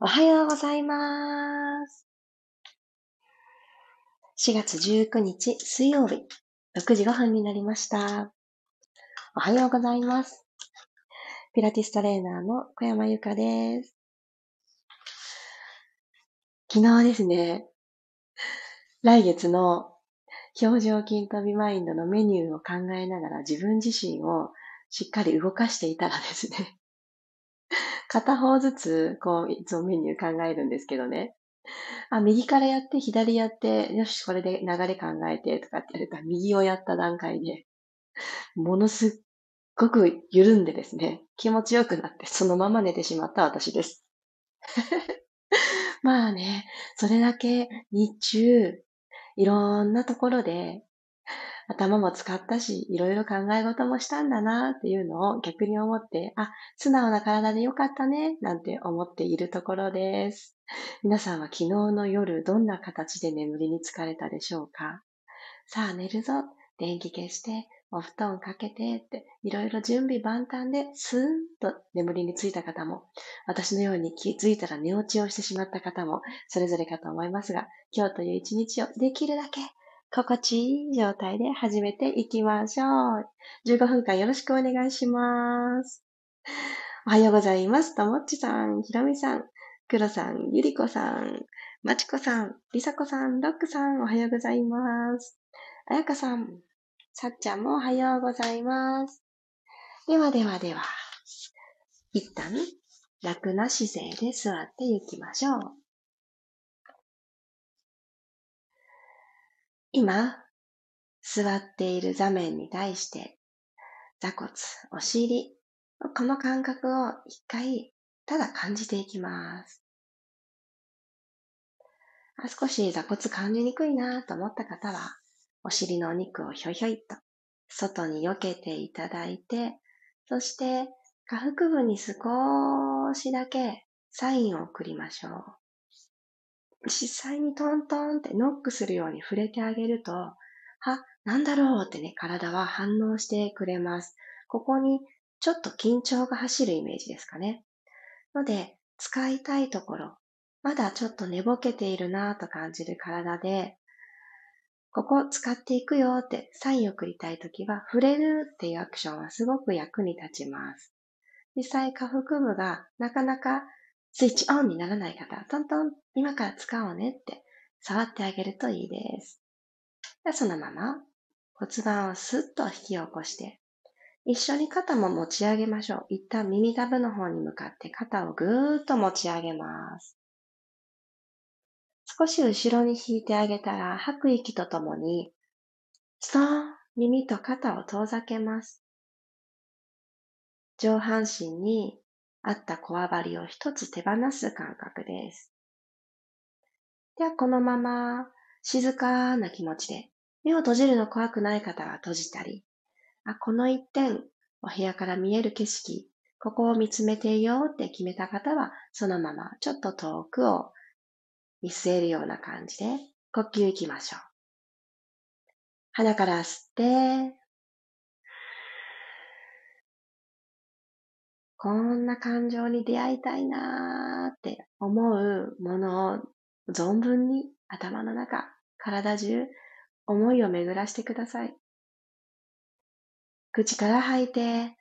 おはようございます。4月19日水曜日、6時5分になりました。おはようございます。ピラティストレーナーの小山由かです。昨日ですね、来月の表情筋飛びマインドのメニューを考えながら自分自身をしっかり動かしていたらですね、片方ずつ、こう、いつもメニュー考えるんですけどね。あ、右からやって、左やって、よし、これで流れ考えて、とかってやると、右をやった段階で、ものすっごく緩んでですね、気持ちよくなって、そのまま寝てしまった私です。まあね、それだけ日中、いろんなところで頭も使ったし、いろいろ考え事もしたんだなっていうのを逆に思って、あ、素直な体でよかったね、なんて思っているところです。皆さんは昨日の夜どんな形で眠りに疲れたでしょうか？さあ寝るぞ、電気消して、お布団かけてって、いろいろ準備万端でスーンと眠りについた方も、私のように気づいたら寝落ちをしてしまった方も、それぞれかと思いますが、今日という一日をできるだけ心地いい状態で始めていきましょう。15分間よろしくお願いします。おはようございます。ともっちさん、ひろみさん、くろさん、ゆりこさん、まちこさん、りさこさん、ロックさん、おはようございます。あやかさん、さっちゃんもおはようございます。ではではでは、一旦楽な姿勢で座っていきましょう。今、座っている座面に対して、座骨、お尻、この感覚を一回、ただ感じていきます。あ少し座骨感じにくいなと思った方は、お尻のお肉をひょいひょいと外に避けていただいて、そして下腹部に少しだけサインを送りましょう。実際にトントンってノックするように触れてあげると、は、なんだろうってね、体は反応してくれます。ここにちょっと緊張が走るイメージですかね。ので、使いたいところ、まだちょっと寝ぼけているなぁと感じる体で、ここ使っていくよってサインを送りたいときは、触れるっていうアクションはすごく役に立ちます。実際下腹部がなかなかスイッチオンにならない方、トントン、今から使おうねって触ってあげるといいです。ではそのまま骨盤をスッと引き起こして、一緒に肩も持ち上げましょう。一旦耳たぶの方に向かって肩をぐーっと持ち上げます。少し後ろに引いてあげたら吐く息とともに、ストーン、耳と肩を遠ざけます。上半身にあったこわばりを一つ手放す感覚です。では、このまま静かな気持ちで、目を閉じるの怖くない方は閉じたり、あ、この一点、お部屋から見える景色、ここを見つめていようって決めた方は、そのままちょっと遠くを見据えるような感じで呼吸いきましょう。鼻から吸って、こんな感情に出会いたいなーって思うものを存分に頭の中、体中、思いを巡らしてください。口から吐いて、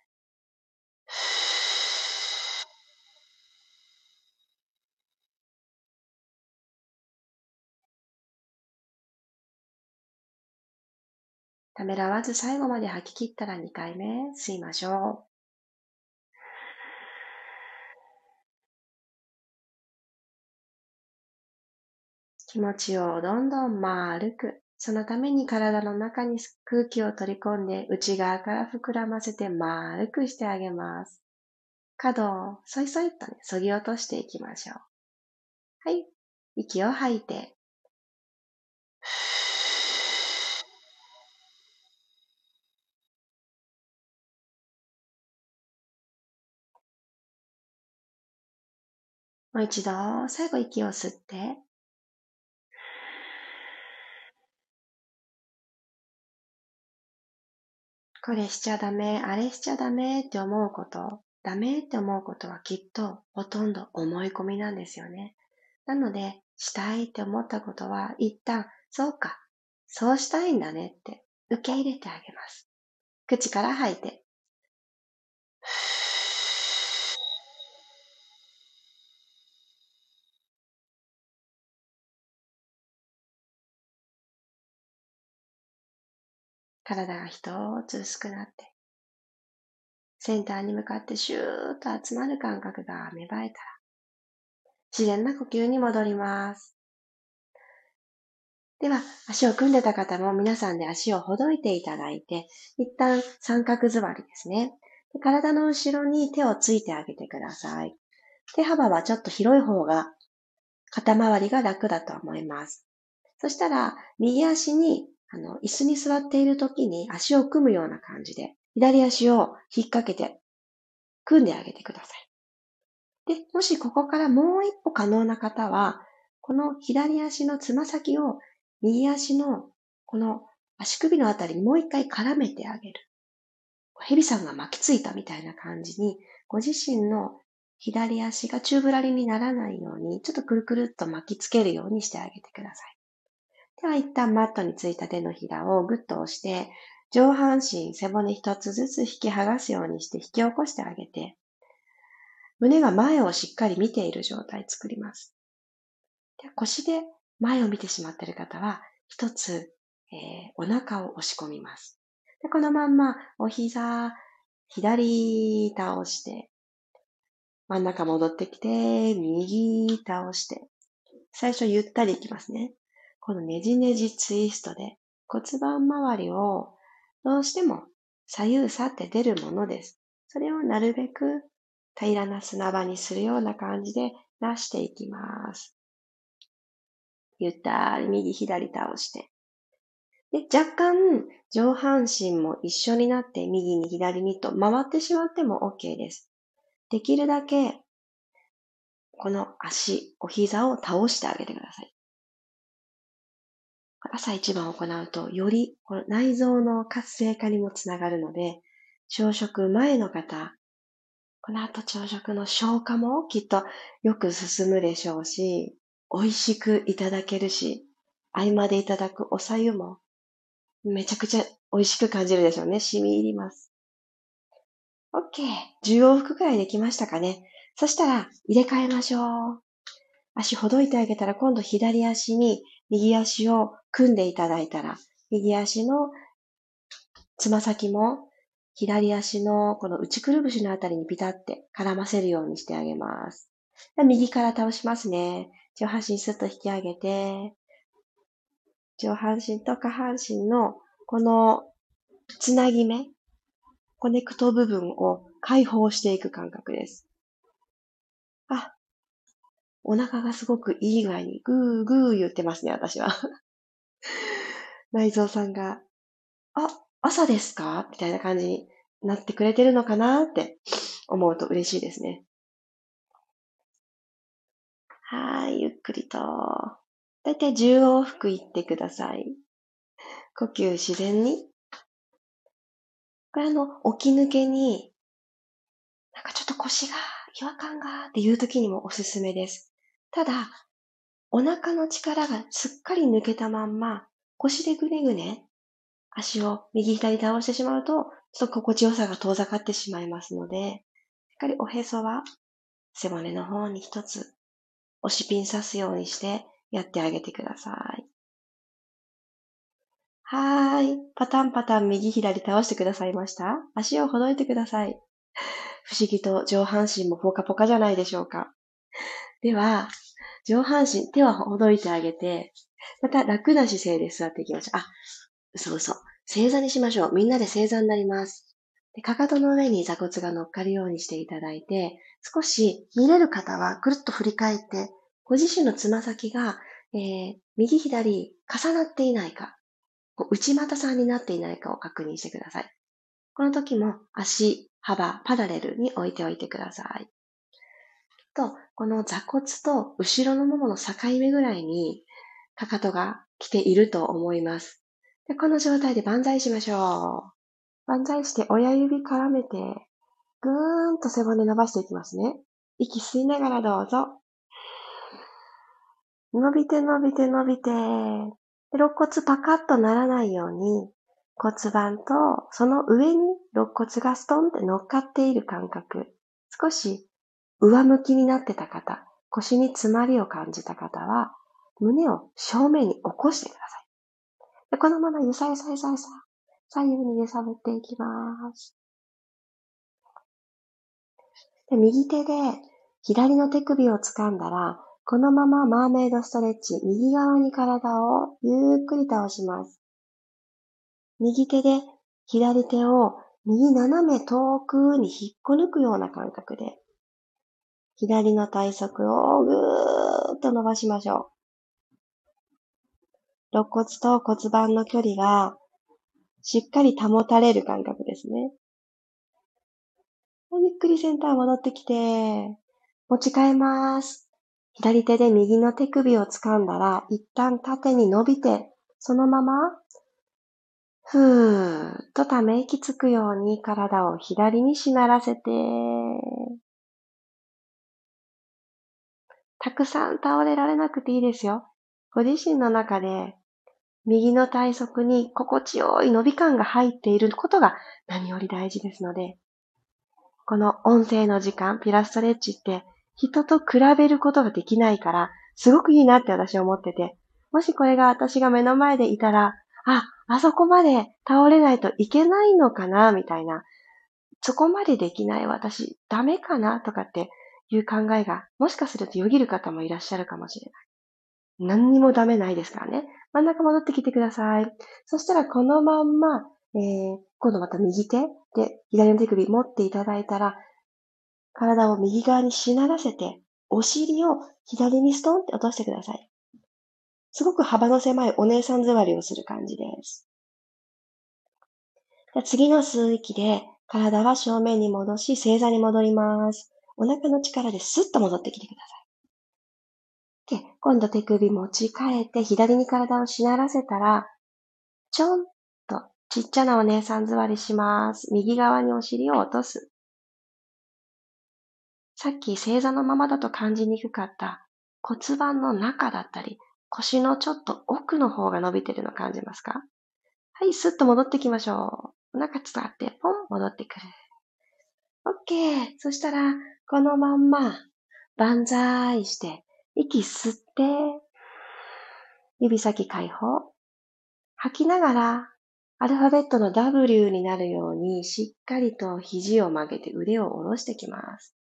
ためらわず最後まで吐き切ったら2回目吸いましょう。気持ちをどんどん丸く、そのために体の中に空気を取り込んで内側から膨らませて丸くしてあげます。角をそいそいっとね、そぎ落としていきましょう。はい。息を吐いて。もう一度、最後息を吸って、これしちゃダメ、あれしちゃダメって思うこと、ダメって思うことはきっとほとんど思い込みなんですよね。なので、したいって思ったことは一旦、そうか、そうしたいんだねって受け入れてあげます。口から吐いて。体が一つ薄くなって、センターに向かってシューッと集まる感覚が芽生えたら、自然な呼吸に戻ります。では、足を組んでた方も皆さんで足をほどいていただいて、一旦三角座りですね。で体の後ろに手をついてあげてください。手幅はちょっと広い方が肩周りが楽だと思います。そしたら、右足に、あの、椅子に座っている時に足を組むような感じで、左足を引っ掛けて、組んであげてください。で、もしここからもう一歩可能な方は、この左足のつま先を右足のこの足首のあたりにもう一回絡めてあげる。蛇さんが巻きついたみたいな感じに、ご自身の左足が宙ぶらりにならないように、ちょっとくるくるっと巻きつけるようにしてあげてください。では一旦マットについた手のひらをぐっと押して、上半身、背骨一つずつ引き剥がすようにして引き起こしてあげて、胸が前をしっかり見ている状態作ります。で腰で前を見てしまっている方は、一つ、えー、お腹を押し込みます。でこのまんま、お膝、左倒して、真ん中戻ってきて、右倒して、最初ゆったりいきますね。このねじねじツイストで骨盤周りをどうしても左右差って出るものです。それをなるべく平らな砂場にするような感じで出していきます。ゆったり右左倒して。で、若干上半身も一緒になって右に左にと回ってしまっても OK です。できるだけこの足、お膝を倒してあげてください。朝一番行うと、よりこの内臓の活性化にもつながるので、朝食前の方、この後朝食の消化もきっとよく進むでしょうし、美味しくいただけるし、合間でいただくおさゆも、めちゃくちゃ美味しく感じるでしょうね。染み入ります。OK。10往復くらいできましたかね。そしたら、入れ替えましょう。足ほどいてあげたら、今度左足に右足を組んでいただいたら、右足のつま先も左足のこの内くるぶしのあたりにピタって絡ませるようにしてあげます。右から倒しますね。上半身スッと引き上げて、上半身と下半身のこのつなぎ目、コネクト部分を解放していく感覚です。あ、お腹がすごくいい具合にグーグー言ってますね、私は。内臓さんが、あ、朝ですか？みたいな感じになってくれてるのかなって思うと嬉しいですね。はい、ゆっくりと。だいたい10往復行ってください。呼吸自然に。これあの、起き抜けに、なんかちょっと腰が、違和感がっていう時にもおすすめです。ただ、お腹の力がすっかり抜けたまんま、腰でぐねぐね、足を右左倒してしまうと、ちょっと心地よさが遠ざかってしまいますので、しっかりおへそは背骨の方に一つ押しピン刺すようにしてやってあげてください。はーい。パタンパタン右左倒してくださいました足をほどいてください。不思議と上半身もポカポカじゃないでしょうか。では、上半身、手はほどいてあげて、また楽な姿勢で座っていきましょう。あ、嘘嘘。正座にしましょう。みんなで正座になります。でかかとの上に座骨が乗っかるようにしていただいて、少し見れる方はくるっと振り返って、ご自身のつま先が、えー、右左重なっていないか、内股さんになっていないかを確認してください。この時も足、幅、パラレルに置いておいてください。と、この座骨と後ろのももの境目ぐらいに、かかとが来ていると思います。でこの状態で万歳しましょう。万歳して親指絡めて、ぐーんと背骨伸ばしていきますね。息吸いながらどうぞ。伸びて伸びて伸びて、肋骨パカッとならないように骨盤とその上に肋骨がストンって乗っかっている感覚。少し上向きになってた方、腰に詰まりを感じた方は、胸を正面に起こしてください。でこのままゆさゆさゆさゆさ、左右に揺さぶっていきます。で右手で左の手首を掴んだら、このままマーメイドストレッチ、右側に体をゆっくり倒します。右手で左手を右斜め遠くに引っこ抜くような感覚で、左の体側をぐーっと伸ばしましょう。肋骨と骨盤の距離がしっかり保たれる感覚ですね。ゆっくりセンター戻ってきて、持ち替えます。左手で右の手首を掴んだら、一旦縦に伸びて、そのまま、ふーっとため息つくように体を左にしならせて、たくさん倒れられなくていいですよ。ご自身の中で右の体側に心地よい伸び感が入っていることが何より大事ですので、この音声の時間、ピラストレッチって人と比べることができないから、すごくいいなって私は思ってて、もしこれが私が目の前でいたら、あ、あそこまで倒れないといけないのかな、みたいな。そこまでできない私、ダメかなとかっていう考えが、もしかするとよぎる方もいらっしゃるかもしれない。何にもダメないですからね。真ん中戻ってきてください。そしたらこのまんま、えー、今度また右手で左の手首持っていただいたら、体を右側にしならせて、お尻を左にストンって落としてください。すごく幅の狭いお姉さん座りをする感じです。次の吸う息で体は正面に戻し、正座に戻ります。お腹の力でスッと戻ってきてください。で、今度手首持ち替えて左に体をしならせたら、ちょんとちっちゃなお姉さん座りします。右側にお尻を落とす。さっき正座のままだと感じにくかった骨盤の中だったり、腰のちょっと奥の方が伸びてるの感じますか？はい、スッと戻ってきましょう。お腹伝って、ポン、戻ってくる。OK。そしたら、このまんま、万歳して、息吸って、指先解放。吐きながら、アルファベットの W になるように、しっかりと肘を曲げて腕を下ろしてきます。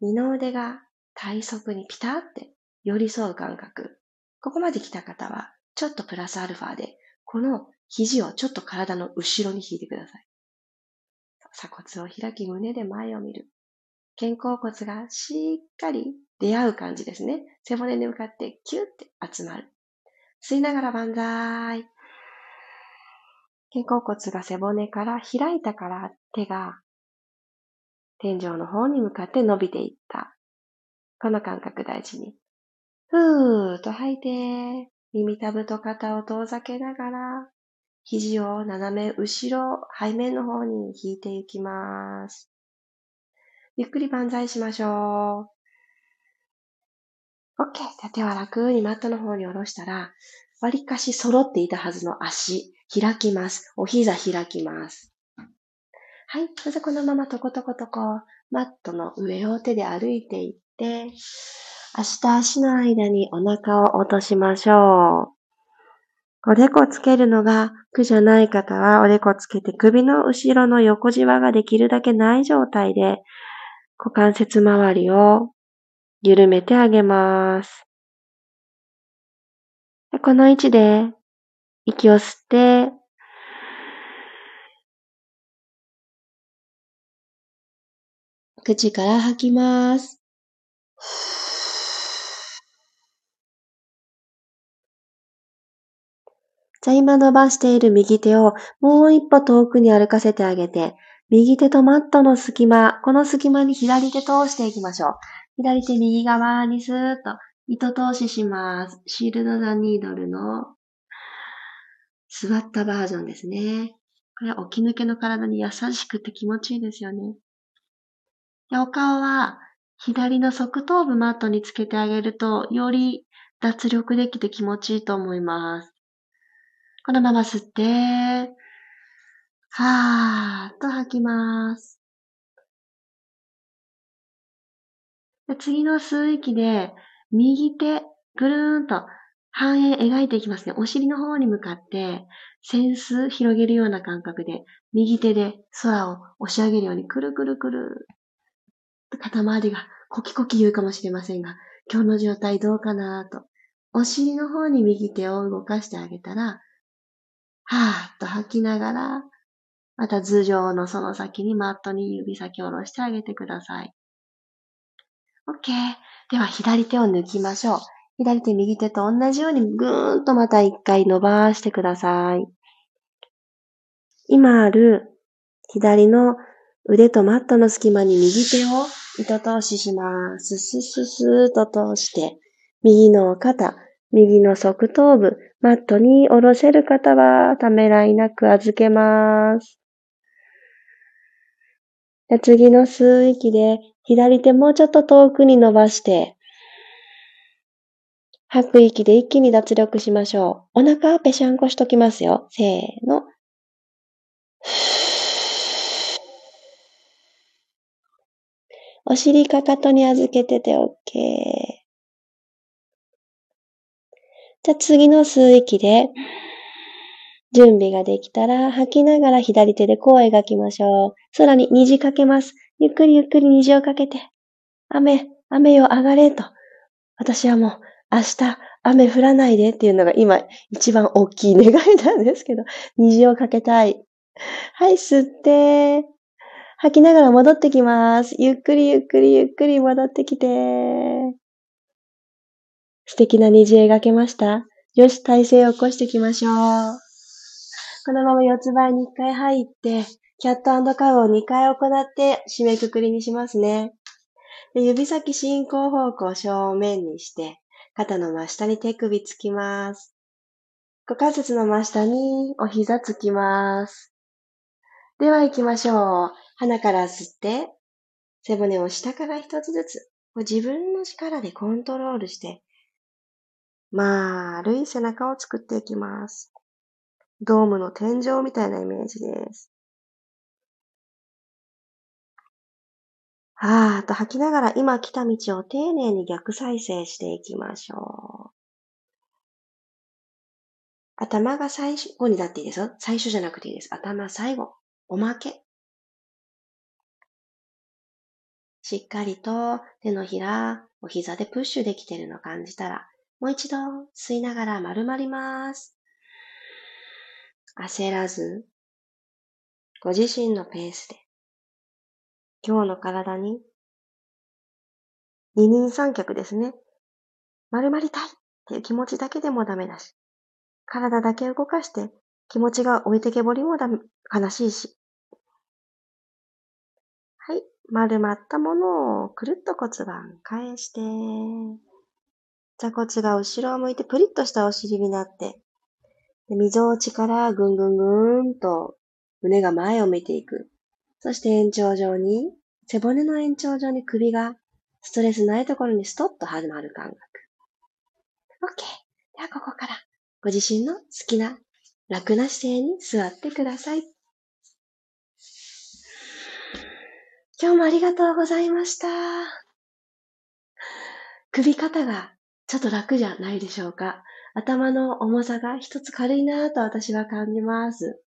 二の腕が体側にピタって寄り添う感覚。ここまで来た方は、ちょっとプラスアルファで、この肘をちょっと体の後ろに引いてください。鎖骨を開き胸で前を見る。肩甲骨がしっかり出会う感じですね。背骨に向かってキュッて集まる。吸いながら万歳。肩甲骨が背骨から開いたから手が天井の方に向かって伸びていった。この感覚大事に。ふーっと吐いて、耳たぶと肩を遠ざけながら、肘を斜め後ろ、背面の方に引いていきます。ゆっくり万歳しましょう。OK。じゃ手は楽にマットの方に下ろしたら、割りかし揃っていたはずの足、開きます。お膝開きます。はい。そしてこのままトコトコトコ、マットの上を手で歩いていって、足と足の間にお腹を落としましょう。おでこつけるのが苦じゃない方は、おでこつけて首の後ろの横じわができるだけない状態で、股関節周りを緩めてあげます。この位置で息を吸って、口から吐きます。じゃあ今伸ばしている右手をもう一歩遠くに歩かせてあげて、右手とマットの隙間、この隙間に左手通していきましょう。左手右側にスーッと糸通しします。シールドザニードルの座ったバージョンですね。これは起き抜けの体に優しくて気持ちいいですよね。でお顔は左の側頭部マットにつけてあげると、より脱力できて気持ちいいと思います。このまま吸って、はーっと吐きます。次の吸う息で、右手、ぐるーんと半円描いていきますね。お尻の方に向かって、扇子広げるような感覚で、右手で空を押し上げるように、くるくるくる。肩周りがコキコキ言うかもしれませんが、今日の状態どうかなと。お尻の方に右手を動かしてあげたら、はーっと吐きながら、また頭上のその先にマットに指先を下ろしてあげてください。OK。では左手を抜きましょう。左手、右手と同じようにぐーんとまた一回伸ばしてください。今ある左の腕とマットの隙間に右手を糸通しします。スススーと通して、右の肩、右の側頭部、マットに下ろせる方はためらいなく預けます。次の吸う息で左手もうちょっと遠くに伸ばして、吐く息で一気に脱力しましょう。お腹はぺしゃんこしときますよ。せーの。お尻かかとに預けてて OK。じゃあ次の吸う息で、準備ができたら吐きながら左手でこう描きましょう。空に虹かけます。ゆっくりゆっくり虹をかけて。雨、雨よ上がれと。私はもう明日雨降らないでっていうのが今一番大きい願いなんですけど、虹をかけたい。はい、吸って、吐きながら戻ってきます。ゆっくりゆっくりゆっくり戻ってきて。素敵な虹描けましたよし、体勢を起こしていきましょう。このまま四つ倍に一回入って、キャットカウを2回行って締めくくりにしますね。指先進行方向正面にして、肩の真下に手首つきます。股関節の真下にお膝つきます。では行きましょう。鼻から吸って、背骨を下から一つずつ、自分の力でコントロールして、丸い背中を作っていきます。ドームの天井みたいなイメージです。はーっと吐きながら今来た道を丁寧に逆再生していきましょう。頭が最後になっていいですよ。最初じゃなくていいです。頭最後。おまけ。しっかりと手のひら、お膝でプッシュできてるのを感じたら、もう一度吸いながら丸まります。焦らず、ご自身のペースで今日の体に、二人三脚ですね。丸まりたいっていう気持ちだけでもダメだし、体だけ動かして気持ちが置いてけぼりもダメ、悲しいし。はい。丸まったものをくるっと骨盤返して、座骨が後ろを向いてプリッとしたお尻になって、で、溝落ちからぐんぐんぐーんと胸が前を向いていく。そして延長上に、背骨の延長上に首がストレスないところにストッと始まる感覚。OK。ではここからご自身の好きな楽な姿勢に座ってください。今日もありがとうございました。首肩がちょっと楽じゃないでしょうか。頭の重さが一つ軽いなぁと私は感じます。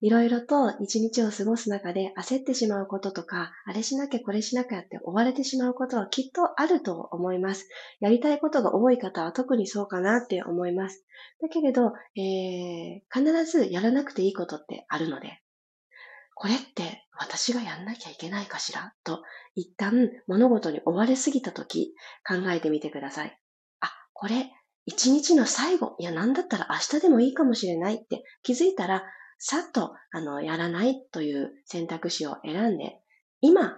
いろいろと一日を過ごす中で焦ってしまうこととか、あれしなきゃこれしなきゃって追われてしまうことはきっとあると思います。やりたいことが多い方は特にそうかなって思います。だけれど、えー、必ずやらなくていいことってあるので、これって私がやんなきゃいけないかしら？と、一旦物事に追われすぎたとき考えてみてください。あ、これ一日の最後、いやなんだったら明日でもいいかもしれないって気づいたらさっと、あの、やらないという選択肢を選んで、今、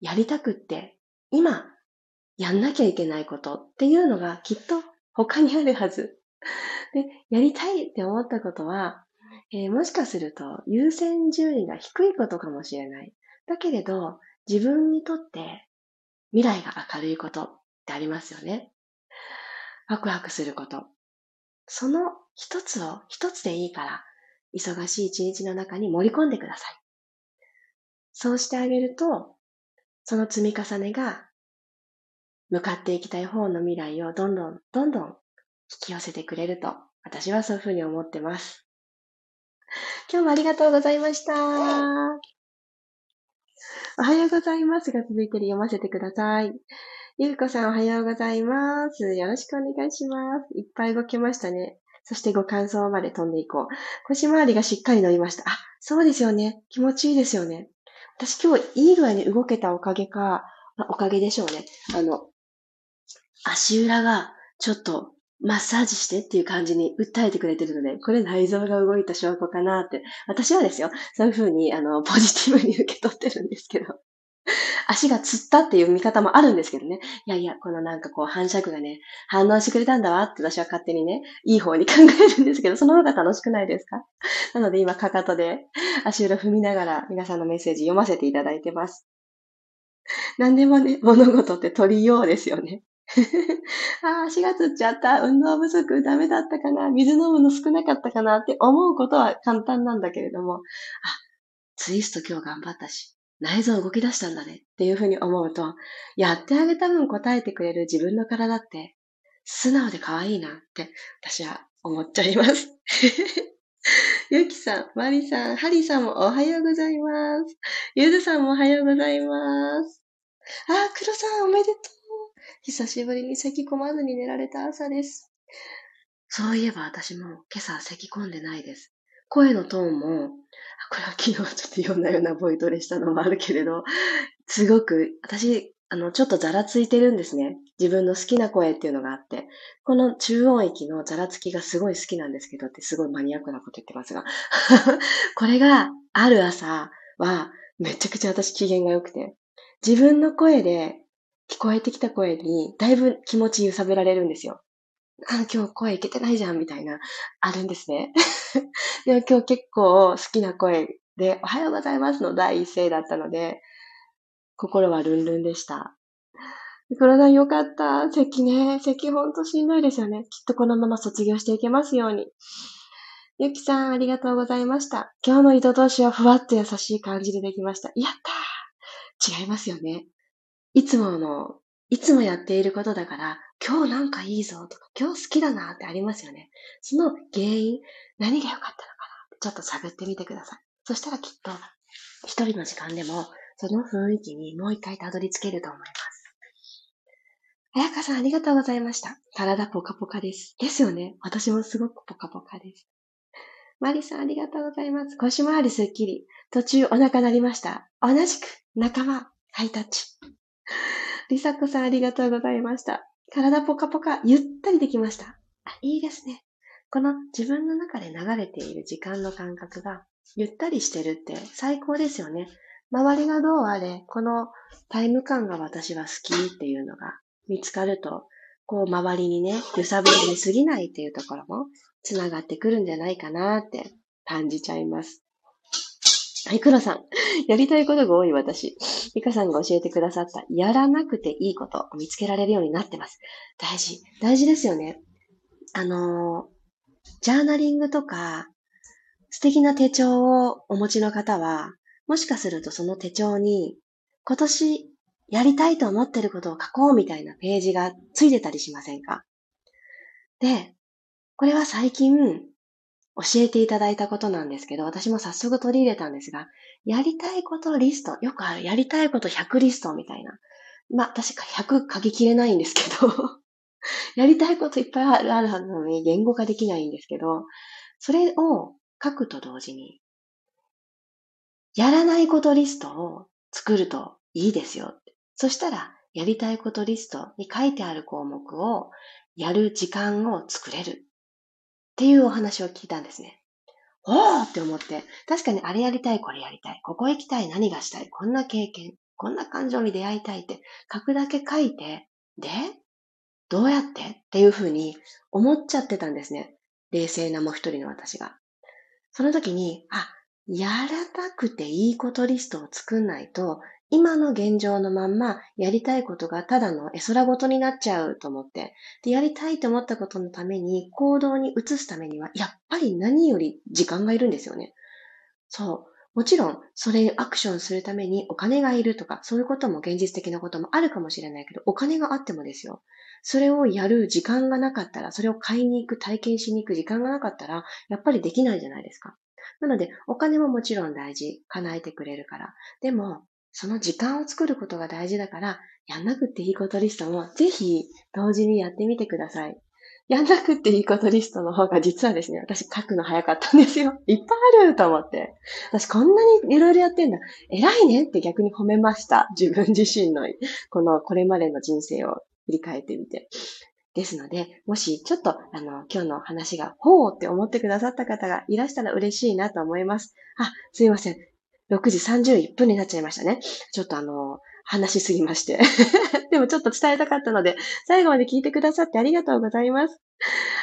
やりたくって、今、やんなきゃいけないことっていうのがきっと他にあるはず。で、やりたいって思ったことは、えー、もしかすると優先順位が低いことかもしれない。だけれど、自分にとって未来が明るいことってありますよね。ワクワクすること。その一つを一つでいいから、忙しい一日の中に盛り込んでください。そうしてあげると、その積み重ねが、向かっていきたい方の未来をどんどん、どんどん引き寄せてくれると、私はそういうふうに思ってます。今日もありがとうございました。おはようございますが続いて読ませてください。ゆうこさんおはようございます。よろしくお願いします。いっぱい動きましたね。そしてご感想まで飛んでいこう。腰回りがしっかり伸びました。あ、そうですよね。気持ちいいですよね。私今日いい具合に動けたおかげか、おかげでしょうね。あの、足裏がちょっとマッサージしてっていう感じに訴えてくれてるので、これ内臓が動いた証拠かなって、私はですよ、そういうふうに、あの、ポジティブに受け取ってるんですけど、足がつったっていう見方もあるんですけどね。いやいや、このなんかこう反射区がね、反応してくれたんだわって私は勝手にね、いい方に考えるんですけど、その方が楽しくないですか？なので今、かかとで足裏踏みながら皆さんのメッセージ読ませていただいてます。何でもね、物事って取りようですよね。ああ、足がつっちゃった。運動不足ダメだったかな。水飲むの少なかったかなって思うことは簡単なんだけれども、あ、ツイスト今日頑張ったし、内臓動き出したんだねっていうふうに思うと、やってあげた分答えてくれる自分の体って素直で可愛いなって私は思っちゃいます。ゆきさん、まりさん、はりさんもおはようございます。ゆずさんもおはようございます。あ、黒さんおめでとう。久しぶりに咳込まずに寝られた朝です。そういえば私も今朝咳込んでないです。声のトーンも、これは昨日ちょっといろんなようなボイトレしたのもあるけれど、すごく、私、あの、ちょっとざらついてるんですね。自分の好きな声っていうのがあって、この中音域のざらつきがすごい好きなんですけどってすごいマニアックなこと言ってますが、これがある朝はめちゃくちゃ私機嫌が良くて、自分の声で聞こえてきた声に、だいぶ気持ち揺さぶられるんですよ。あ、今日声いけてないじゃん、みたいな、あるんですね。でも今日結構好きな声で、おはようございますの第一声だったので、心はルンルンでした。体よかった。咳ね。咳ほんとしんどいですよね。きっとこのまま卒業していけますように。ゆきさん、ありがとうございました。今日の糸通しはふわっと優しい感じでできました。やったー違いますよね。いつもの、いつもやっていることだから、今日なんかいいぞとか、今日好きだなってありますよね。その原因、何が良かったのかなちょっと探ってみてください。そしたらきっと、一人の時間でも、その雰囲気にもう一回たどり着けると思います。あやかさんありがとうございました。体ポカポカです。ですよね。私もすごくポカポカです。マリさんありがとうございます。腰回りすっきり。途中お腹鳴りました。同じく仲間、ハイタッチ。りさこさんありがとうございました。体ポカポカ、ゆったりできました。あ、いいですね。この自分の中で流れている時間の感覚がゆったりしてるって最高ですよね。周りがどうあれ、このタイム感が私は好きっていうのが見つかると、こう周りにね、揺さぶりすぎないっていうところも繋がってくるんじゃないかなって感じちゃいます。はい、黒さん。やりたいことが多い私。リカさんが教えてくださった、やらなくていいことを見つけられるようになってます。大事。大事ですよね。あのジャーナリングとか、素敵な手帳をお持ちの方は、もしかするとその手帳に、今年やりたいと思ってることを書こうみたいなページがついてたりしませんか？で、これは最近、教えていただいたことなんですけど、私も早速取り入れたんですが、やりたいことリスト、よくある、やりたいこと100リストみたいな。まあ、確か100書ききれないんですけど、やりたいこといっぱいあるあるはずなのに言語化できないんですけど、それを書くと同時に、やらないことリストを作るといいですよ。そしたら、やりたいことリストに書いてある項目をやる時間を作れるっていうお話を聞いたんですね。おーって思って、確かにあれやりたい、これやりたい、ここ行きたい、何がしたい、こんな経験、こんな感情に出会いたいって。書くだけ書いて、で、どうやって？っていうふうに思っちゃってたんですね。冷静なもう一人の私が。その時に、あ、やらなくていいことリストを作んないと、今の現状のまんまやりたいことがただの絵空ごとになっちゃうと思って、で、やりたいと思ったことのために行動に移すためには、やっぱり何より時間がいるんですよね。そう。もちろん、それにアクションするためにお金がいるとか、そういうことも現実的なこともあるかもしれないけど、お金があってもですよ。それをやる時間がなかったら、それを買いに行く、体験しに行く時間がなかったら、やっぱりできないじゃないですか。なので、お金ももちろん大事。叶えてくれるから。でも、その時間を作ることが大事だから、やんなくていいことリストもぜひ同時にやってみてください。やんなくていいことリストの方が実はですね、私書くの早かったんですよ。いっぱいあると思って。私こんなにいろいろやってんだ。偉いねって逆に褒めました。自分自身の、この、これまでの人生を振り返ってみて。ですので、もしちょっと、あの、今日の話が、ほうって思ってくださった方がいらしたら嬉しいなと思います。あ、すいません。6時31分になっちゃいましたね。ちょっとあの、話しすぎまして。でもちょっと伝えたかったので、最後まで聞いてくださってありがとうございます。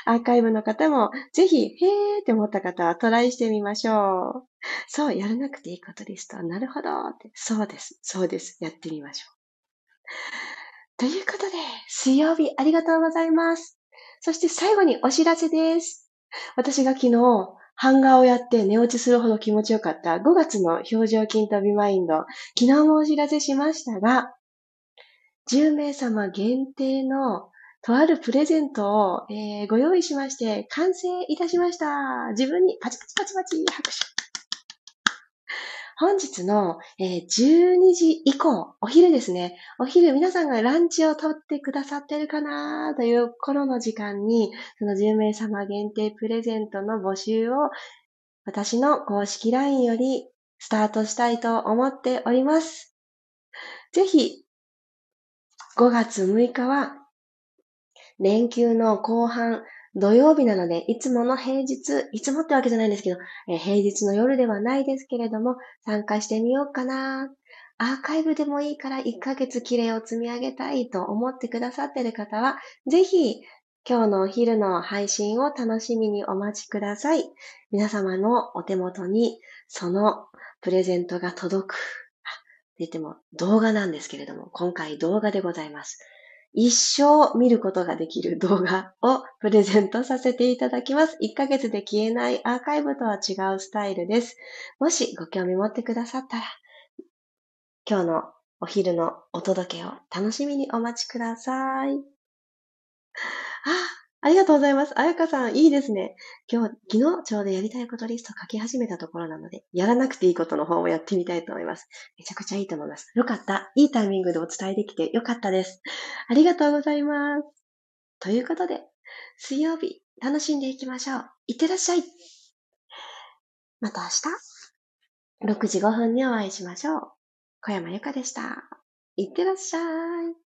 アーカイブの方も、ぜひ、へーって思った方はトライしてみましょう。そう、やらなくていいことリスト。なるほどって。そうです。そうです。やってみましょう。ということで、水曜日ありがとうございます。そして最後にお知らせです。私が昨日、ハンガーをやって寝落ちするほど気持ちよかった5月の表情筋飛びマインド、昨日もお知らせしましたが、10名様限定のとあるプレゼントを、えー、ご用意しまして、完成いたしました。自分にパチパチパチパチ拍手。本日の、え、12時以降、お昼ですね。お昼皆さんがランチをとってくださってるかなという頃の時間に、その10名様限定プレゼントの募集を私の公式 LINE よりスタートしたいと思っております。ぜひ、5月6日は連休の後半、土曜日なので、いつもの平日、いつもってわけじゃないんですけど、えー、平日の夜ではないですけれども、参加してみようかな。アーカイブでもいいから1ヶ月綺麗を積み上げたいと思ってくださっている方は、ぜひ、今日のお昼の配信を楽しみにお待ちください。皆様のお手元にそのプレゼントが届く。言っても動画なんですけれども、今回動画でございます。一生見ることができる動画をプレゼントさせていただきます。1ヶ月で消えないアーカイブとは違うスタイルです。もしご興味持ってくださったら、今日のお昼のお届けを楽しみにお待ちください。あ、ありがとうございます。あやかさん、いいですね。今日、昨日ちょうどやりたいことリスト書き始めたところなので、やらなくていいことの方をやってみたいと思います。めちゃくちゃいいと思います。よかった。いいタイミングでお伝えできてよかったです。ありがとうございます。ということで、水曜日、楽しんでいきましょう。いってらっしゃい。また明日、6時5分にお会いしましょう。小山由かでした。いってらっしゃい。